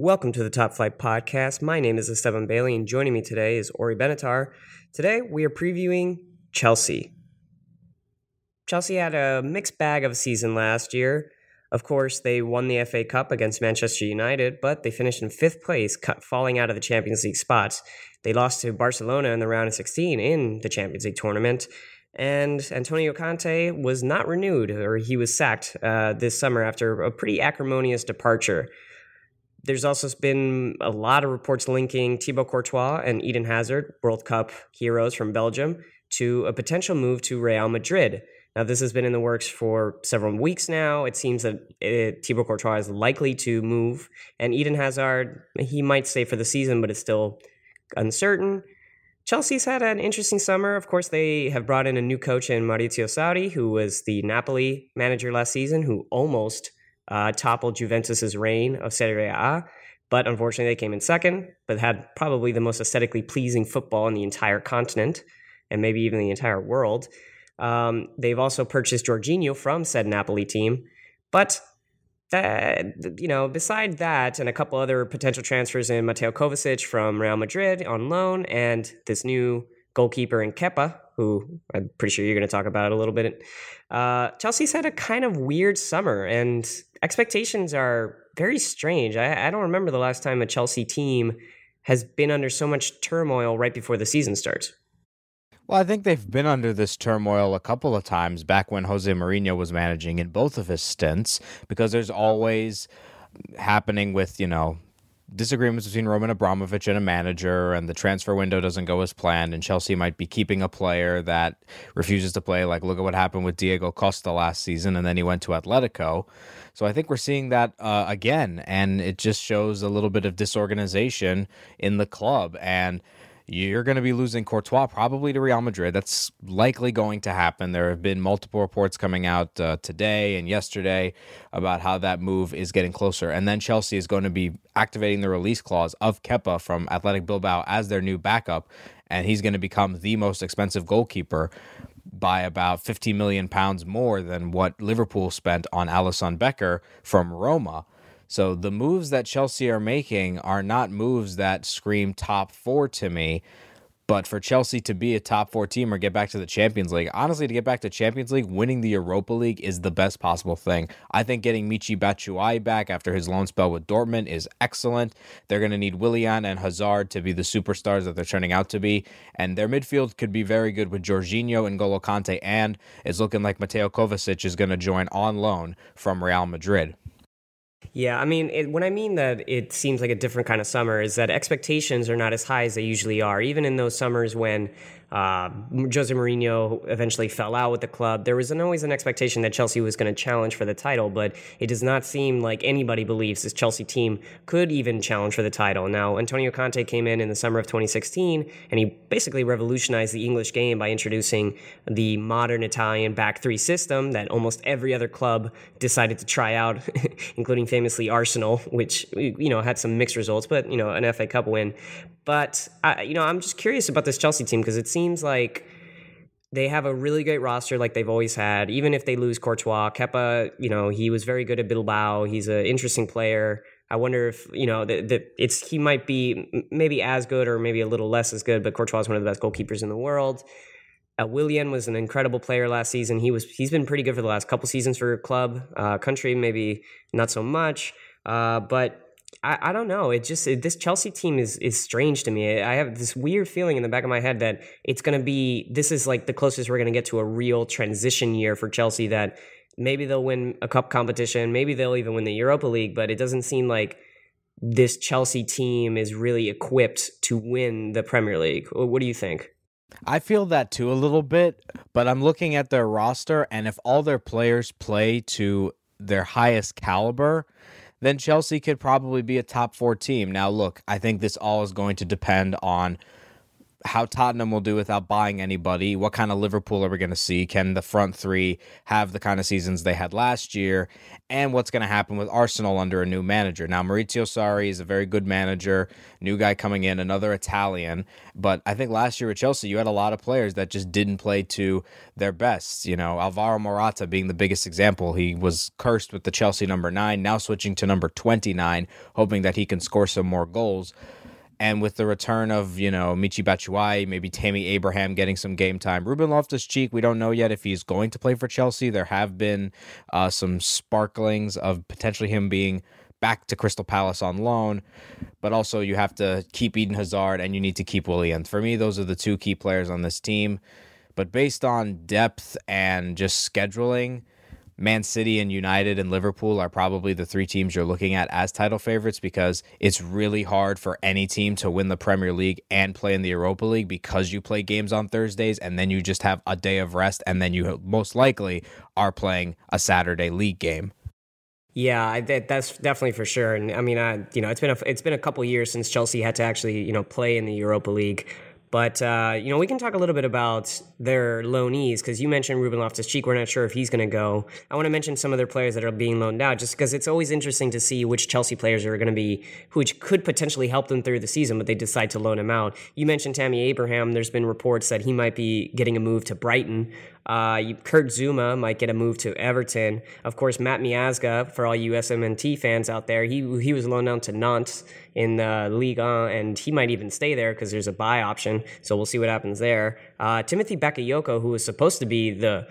Welcome to the Top Flight Podcast. My name is Esteban Bailey, and joining me today is Ori Benatar. Today, we are previewing Chelsea. Chelsea had a mixed bag of a season last year. Of course, they won the FA Cup against Manchester United, but they finished in fifth place, falling out of the Champions League spots. They lost to Barcelona in the round of 16 in the Champions League tournament, and Antonio Conte was not renewed, or he was sacked uh, this summer after a pretty acrimonious departure. There's also been a lot of reports linking Thibaut Courtois and Eden Hazard, World Cup heroes from Belgium, to a potential move to Real Madrid. Now, this has been in the works for several weeks now. It seems that it, uh, Thibaut Courtois is likely to move, and Eden Hazard, he might stay for the season, but it's still uncertain. Chelsea's had an interesting summer. Of course, they have brought in a new coach in Maurizio Sarri, who was the Napoli manager last season, who almost uh, toppled Juventus's reign of Serie A. But unfortunately, they came in second, but had probably the most aesthetically pleasing football in the entire continent and maybe even the entire world. Um, they've also purchased Jorginho from said Napoli team. But that, you know, beside that and a couple other potential transfers in Mateo Kovacic from Real Madrid on loan and this new goalkeeper in Kepa, who I'm pretty sure you're going to talk about a little bit. Uh, Chelsea's had a kind of weird summer, and expectations are very strange. I, I don't remember the last time a Chelsea team has been under so much turmoil right before the season starts. Well, I think they've been under this turmoil a couple of times back when Jose Mourinho was managing in both of his stints, because there's always happening with, you know, disagreements between Roman Abramovich and a manager, and the transfer window doesn't go as planned, and Chelsea might be keeping a player that refuses to play. Like, look at what happened with Diego Costa last season, and then he went to Atletico. So I think we're seeing that uh, again, and it just shows a little bit of disorganization in the club. And you're going to be losing Courtois probably to Real Madrid. That's likely going to happen. There have been multiple reports coming out uh, today and yesterday about how that move is getting closer. And then Chelsea is going to be activating the release clause of Kepa from Athletic Bilbao as their new backup. And he's going to become the most expensive goalkeeper by about 50 million pounds more than what Liverpool spent on Alisson Becker from Roma. So the moves that Chelsea are making are not moves that scream top four to me. But for Chelsea to be a top four team or get back to the Champions League, honestly, to get back to Champions League, winning the Europa League is the best possible thing. I think getting Michy Batshuayi back after his loan spell with Dortmund is excellent. They're going to need Willian and Hazard to be the superstars that they're turning out to be. And their midfield could be very good with Jorginho and Golo Kante. And it's looking like Mateo Kovacic is going to join on loan from Real Madrid. Yeah, I mean, it, when I mean that it seems like a different kind of summer, is that expectations are not as high as they usually are. Even in those summers when uh, Jose Mourinho eventually fell out with the club. There was an, always an expectation that Chelsea was going to challenge for the title, but it does not seem like anybody believes this Chelsea team could even challenge for the title. Now, Antonio Conte came in in the summer of 2016, and he basically revolutionized the English game by introducing the modern Italian back three system that almost every other club decided to try out, including famously Arsenal, which you know had some mixed results, but you know an FA Cup win. But I, you know, I'm just curious about this Chelsea team because it seems like they have a really great roster like they've always had. Even if they lose Courtois, Kepa, you know, he was very good at Bilbao. He's an interesting player. I wonder if you know that it's he might be maybe as good or maybe a little less as good, but Courtois is one of the best goalkeepers in the world. Uh, Willian was an incredible player last season. He was he's been pretty good for the last couple seasons for club, uh, country maybe not so much. Uh, but I, I don't know. It just it, this Chelsea team is is strange to me. I have this weird feeling in the back of my head that it's going to be this is like the closest we're going to get to a real transition year for Chelsea. That maybe they'll win a cup competition, maybe they'll even win the Europa League, but it doesn't seem like this Chelsea team is really equipped to win the Premier League. What do you think? I feel that too a little bit, but I'm looking at their roster, and if all their players play to their highest caliber, then Chelsea could probably be a top four team. Now, look, I think this all is going to depend on how Tottenham will do without buying anybody. What kind of Liverpool are we going to see? Can the front three have the kind of seasons they had last year? And what's going to happen with Arsenal under a new manager? Now, Maurizio Sarri is a very good manager, new guy coming in, another Italian. But I think last year at Chelsea, you had a lot of players that just didn't play to their best. You know, Alvaro Morata being the biggest example. He was cursed with the Chelsea number nine, now switching to number 29, hoping that he can score some more goals. And with the return of, you know, Michy Batshuayi, maybe Tammy Abraham getting some game time. Ruben Loftus Cheek, we don't know yet if he's going to play for Chelsea. There have been uh, some sparklings of potentially him being back to Crystal Palace on loan. But also, you have to keep Eden Hazard and you need to keep Willian. For me, those are the two key players on this team. But based on depth and just scheduling, Man City and United and Liverpool are probably the three teams you're looking at as title favorites because it's really hard for any team to win the Premier League and play in the Europa League because you play games on Thursdays and then you just have a day of rest and then you most likely are playing a Saturday league game. Yeah, that, that's definitely for sure. And I mean, I, you know, it's been a, it's been a couple years since Chelsea had to actually, you know, play in the Europa League. But uh, you know, we can talk a little bit about their loanees because you mentioned Ruben Loftus-Cheek. We're not sure if he's going to go. I want to mention some of their players that are being loaned out, just because it's always interesting to see which Chelsea players are going to be, which could potentially help them through the season, but they decide to loan him out. You mentioned Tammy Abraham. There's been reports that he might be getting a move to Brighton. Uh, Kurt Zouma might get a move to Everton. Of course, Matt Miazga, for all you USMNT fans out there, he he was loaned out to Nantes in the Ligue 1, and he might even stay there because there's a buy option. So we'll see what happens there. Uh, Timothy Bakayoko, who was supposed to be the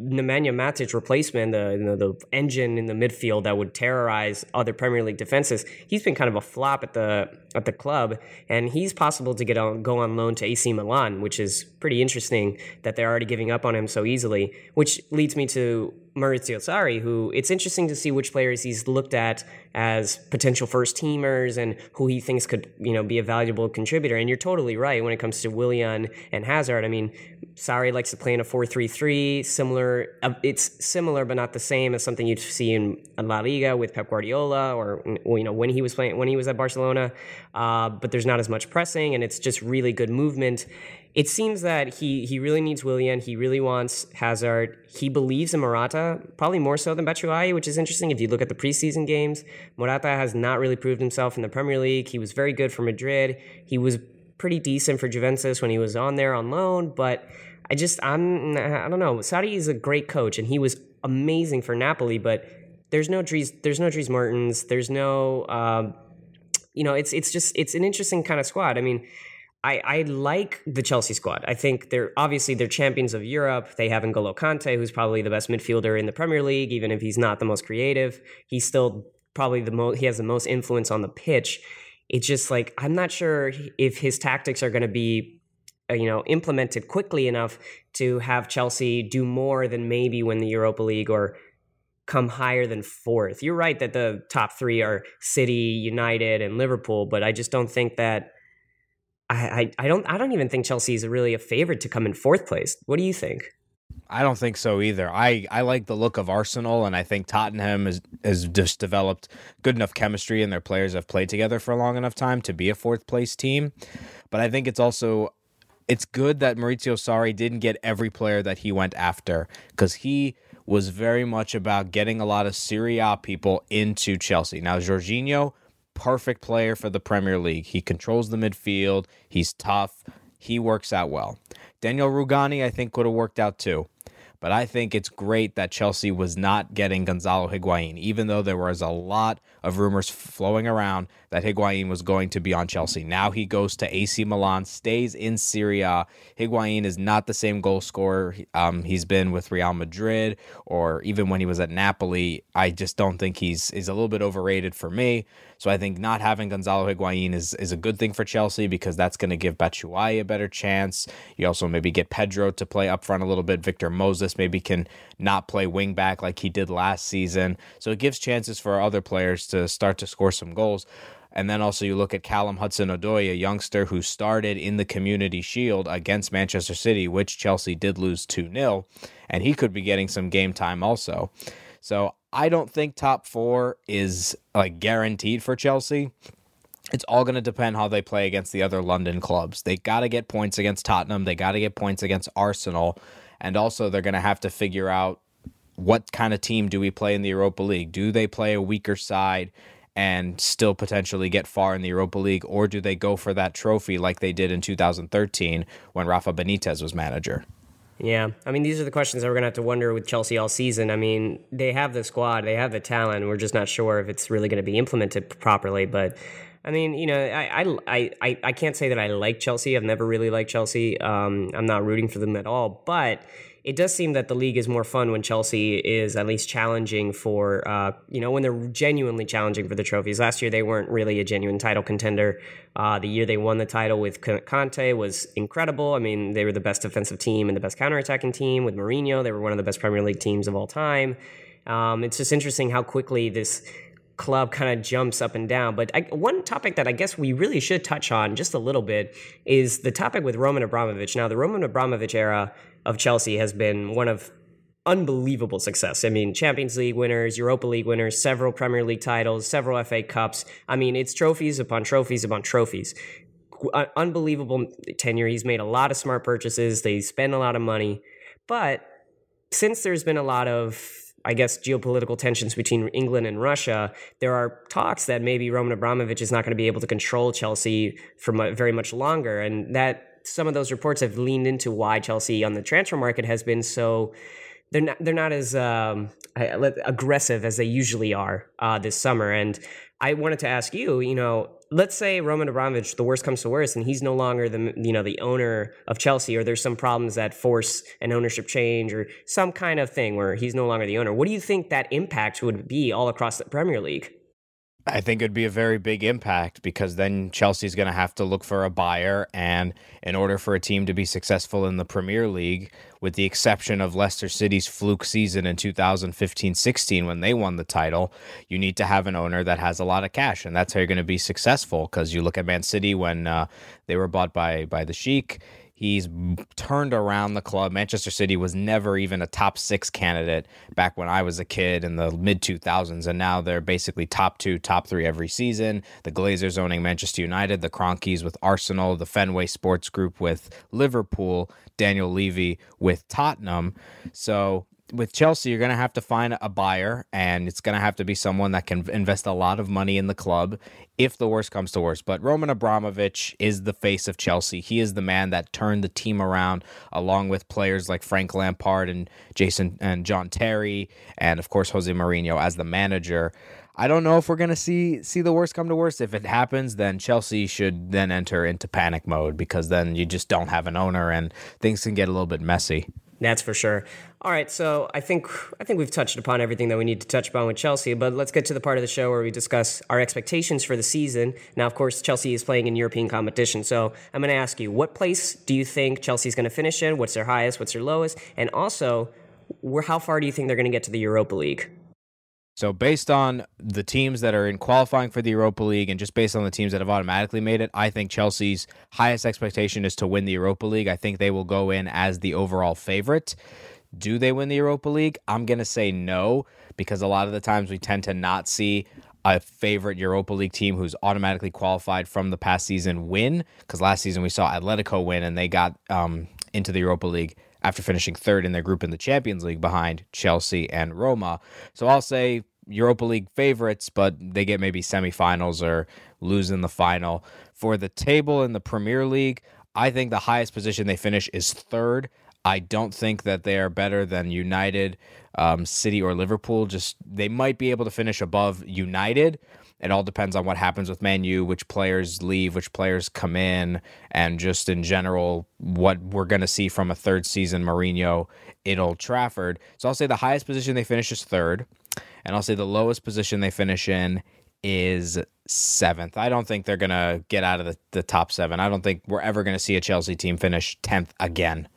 Nemanja Matic replacement, the you know, the engine in the midfield that would terrorize other Premier League defenses. He's been kind of a flop at the at the club, and he's possible to get on go on loan to AC Milan, which is pretty interesting that they're already giving up on him so easily. Which leads me to Maurizio Sarri, who it's interesting to see which players he's looked at as potential first teamers and who he thinks could, you know, be a valuable contributor. And you're totally right when it comes to Willian and Hazard. I mean, Sarri likes to play in a 4-3-3, similar uh, it's similar but not the same as something you'd see in La Liga with Pep Guardiola or you know when he was playing when he was at Barcelona. Uh, but there's not as much pressing and it's just really good movement it seems that he he really needs Willian. He really wants Hazard. He believes in Morata, probably more so than Batshuayi, which is interesting if you look at the preseason games. Morata has not really proved himself in the Premier League. He was very good for Madrid. He was pretty decent for Juventus when he was on there on loan, but I just I'm I don't know. Sarri is a great coach and he was amazing for Napoli, but there's no Dries there's no Dries Mertens. There's no um, you know, it's it's just it's an interesting kind of squad. I mean, I, I like the Chelsea squad. I think they're obviously they're champions of Europe. They have N'Golo Kante, who's probably the best midfielder in the Premier League, even if he's not the most creative. He's still probably the most he has the most influence on the pitch. It's just like I'm not sure if his tactics are going to be uh, you know implemented quickly enough to have Chelsea do more than maybe win the Europa League or come higher than fourth. You're right that the top 3 are City, United and Liverpool, but I just don't think that I, I, don't I don't even think Chelsea is really a favorite to come in fourth place. What do you think? I don't think so either. I, I like the look of Arsenal, and I think Tottenham has has just developed good enough chemistry, and their players have played together for a long enough time to be a fourth place team. But I think it's also it's good that Maurizio Sarri didn't get every player that he went after because he was very much about getting a lot of Serie A people into Chelsea. Now Jorginho perfect player for the Premier League. He controls the midfield. He's tough. He works out well. Daniel Rugani, I think, would have worked out too. But I think it's great that Chelsea was not getting Gonzalo Higuain, even though there was a lot of rumors flowing around that Higuain was going to be on Chelsea. Now he goes to AC Milan, stays in Serie A. Higuain is not the same goal scorer um, he's been with Real Madrid or even when he was at Napoli. I just don't think he's he's a little bit overrated for me. So I think not having Gonzalo Higuain is, is a good thing for Chelsea because that's going to give Batshuayi a better chance. You also maybe get Pedro to play up front a little bit. Victor Moses maybe can not play wing back like he did last season. So it gives chances for other players to start to score some goals. And then also you look at Callum Hudson Odoi, a youngster who started in the Community Shield against Manchester City, which Chelsea did lose 2 0. And he could be getting some game time also. So I don't think top four is like guaranteed for Chelsea. It's all going to depend how they play against the other London clubs. They got to get points against Tottenham. They got to get points against Arsenal. And also, they're going to have to figure out what kind of team do we play in the Europa League? Do they play a weaker side and still potentially get far in the Europa League, or do they go for that trophy like they did in 2013 when Rafa Benitez was manager? Yeah, I mean, these are the questions that we're gonna have to wonder with Chelsea all season. I mean, they have the squad, they have the talent. We're just not sure if it's really gonna be implemented properly. But I mean, you know, I I I, I can't say that I like Chelsea. I've never really liked Chelsea. Um, I'm not rooting for them at all, but it does seem that the league is more fun when Chelsea is at least challenging for, uh, you know, when they're genuinely challenging for the trophies. Last year, they weren't really a genuine title contender. Uh, the year they won the title with Conte was incredible. I mean, they were the best defensive team and the best counterattacking team with Mourinho. They were one of the best Premier League teams of all time. Um, it's just interesting how quickly this club kind of jumps up and down. But I, one topic that I guess we really should touch on just a little bit is the topic with Roman Abramovich. Now, the Roman Abramovich era of Chelsea has been one of unbelievable success. I mean, Champions League winners, Europa League winners, several Premier League titles, several FA Cups. I mean, it's trophies upon trophies upon trophies. Unbelievable tenure. He's made a lot of smart purchases. They spend a lot of money. But since there's been a lot of I guess, geopolitical tensions between England and Russia, there are talks that maybe Roman Abramovich is not going to be able to control Chelsea for very much longer. And that some of those reports have leaned into why Chelsea on the transfer market has been so they're not they're not as um, aggressive as they usually are uh, this summer. And I wanted to ask you, you know, let's say Roman Abramovich, the worst comes to worst, and he's no longer the you know the owner of Chelsea, or there's some problems that force an ownership change, or some kind of thing where he's no longer the owner. What do you think that impact would be all across the Premier League? I think it'd be a very big impact because then Chelsea's going to have to look for a buyer. And in order for a team to be successful in the Premier League, with the exception of Leicester City's fluke season in 2015 16 when they won the title, you need to have an owner that has a lot of cash. And that's how you're going to be successful because you look at Man City when uh, they were bought by, by the Sheikh. He's turned around the club. Manchester City was never even a top six candidate back when I was a kid in the mid 2000s, and now they're basically top two, top three every season. The Glazers owning Manchester United, the Kroenkes with Arsenal, the Fenway Sports Group with Liverpool, Daniel Levy with Tottenham. So with Chelsea, you're going to have to find a buyer, and it's going to have to be someone that can invest a lot of money in the club if the worst comes to worst. But Roman Abramovich is the face of Chelsea. He is the man that turned the team around, along with players like Frank Lampard and Jason and John Terry, and of course Jose Mourinho as the manager. I don't know if we're gonna see see the worst come to worst. If it happens, then Chelsea should then enter into panic mode because then you just don't have an owner and things can get a little bit messy. That's for sure. All right, so I think I think we've touched upon everything that we need to touch upon with Chelsea, but let's get to the part of the show where we discuss our expectations for the season. Now, of course, Chelsea is playing in European competition, so I'm going to ask you, what place do you think Chelsea's going to finish in? What's their highest? What's their lowest? And also, where how far do you think they're going to get to the Europa League? So, based on the teams that are in qualifying for the Europa League and just based on the teams that have automatically made it, I think Chelsea's highest expectation is to win the Europa League. I think they will go in as the overall favorite. Do they win the Europa League? I'm going to say no because a lot of the times we tend to not see a favorite Europa League team who's automatically qualified from the past season win. Because last season we saw Atletico win and they got um, into the Europa League after finishing third in their group in the Champions League behind Chelsea and Roma. So I'll say Europa League favorites, but they get maybe semifinals or lose in the final. For the table in the Premier League, I think the highest position they finish is third. I don't think that they are better than United, um, City, or Liverpool. Just they might be able to finish above United. It all depends on what happens with Man U, which players leave, which players come in, and just in general what we're going to see from a third season Mourinho in Old Trafford. So I'll say the highest position they finish is third, and I'll say the lowest position they finish in is seventh. I don't think they're going to get out of the, the top seven. I don't think we're ever going to see a Chelsea team finish 10th again.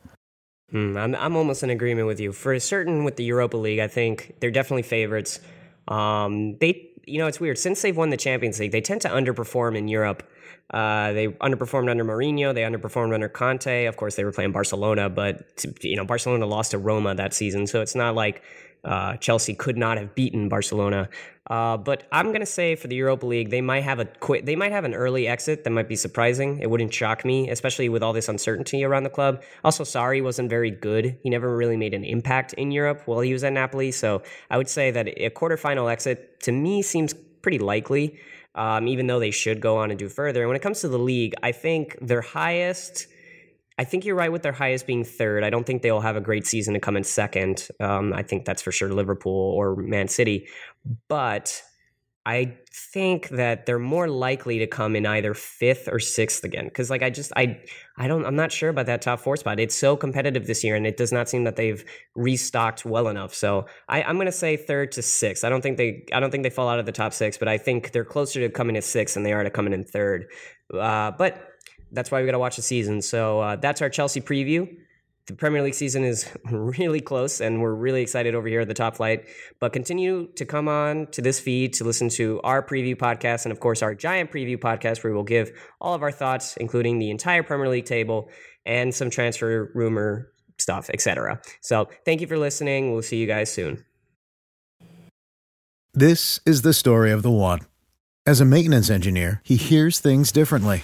Hmm, I'm, I'm almost in agreement with you. For certain with the Europa League, I think they're definitely favorites. Um, they, you know, it's weird. Since they've won the Champions League, they tend to underperform in Europe. Uh, they underperformed under Mourinho. They underperformed under Conte. Of course, they were playing Barcelona, but you know, Barcelona lost to Roma that season, so it's not like uh, Chelsea could not have beaten Barcelona. Uh, but I'm going to say for the Europa League, they might have a they might have an early exit that might be surprising. It wouldn't shock me, especially with all this uncertainty around the club. Also, Sarri wasn't very good. He never really made an impact in Europe while he was at Napoli. So I would say that a quarterfinal exit to me seems pretty likely. Um, even though they should go on and do further. And when it comes to the league, I think their highest I think you're right with their highest being third. I don't think they'll have a great season to come in second. Um, I think that's for sure Liverpool or Man City. But I think that they're more likely to come in either fifth or sixth again. Because like I just I I don't I'm not sure about that top four spot. It's so competitive this year, and it does not seem that they've restocked well enough. So I, I'm going to say third to sixth. I don't think they I don't think they fall out of the top six, but I think they're closer to coming in sixth than they are to coming in third. Uh, but that's why we got to watch the season. So uh, that's our Chelsea preview. The Premier League season is really close, and we're really excited over here at the Top Flight. But continue to come on to this feed to listen to our preview podcast, and of course, our giant preview podcast, where we'll give all of our thoughts, including the entire Premier League table and some transfer rumor stuff, etc. So, thank you for listening. We'll see you guys soon. This is the story of the one. As a maintenance engineer, he hears things differently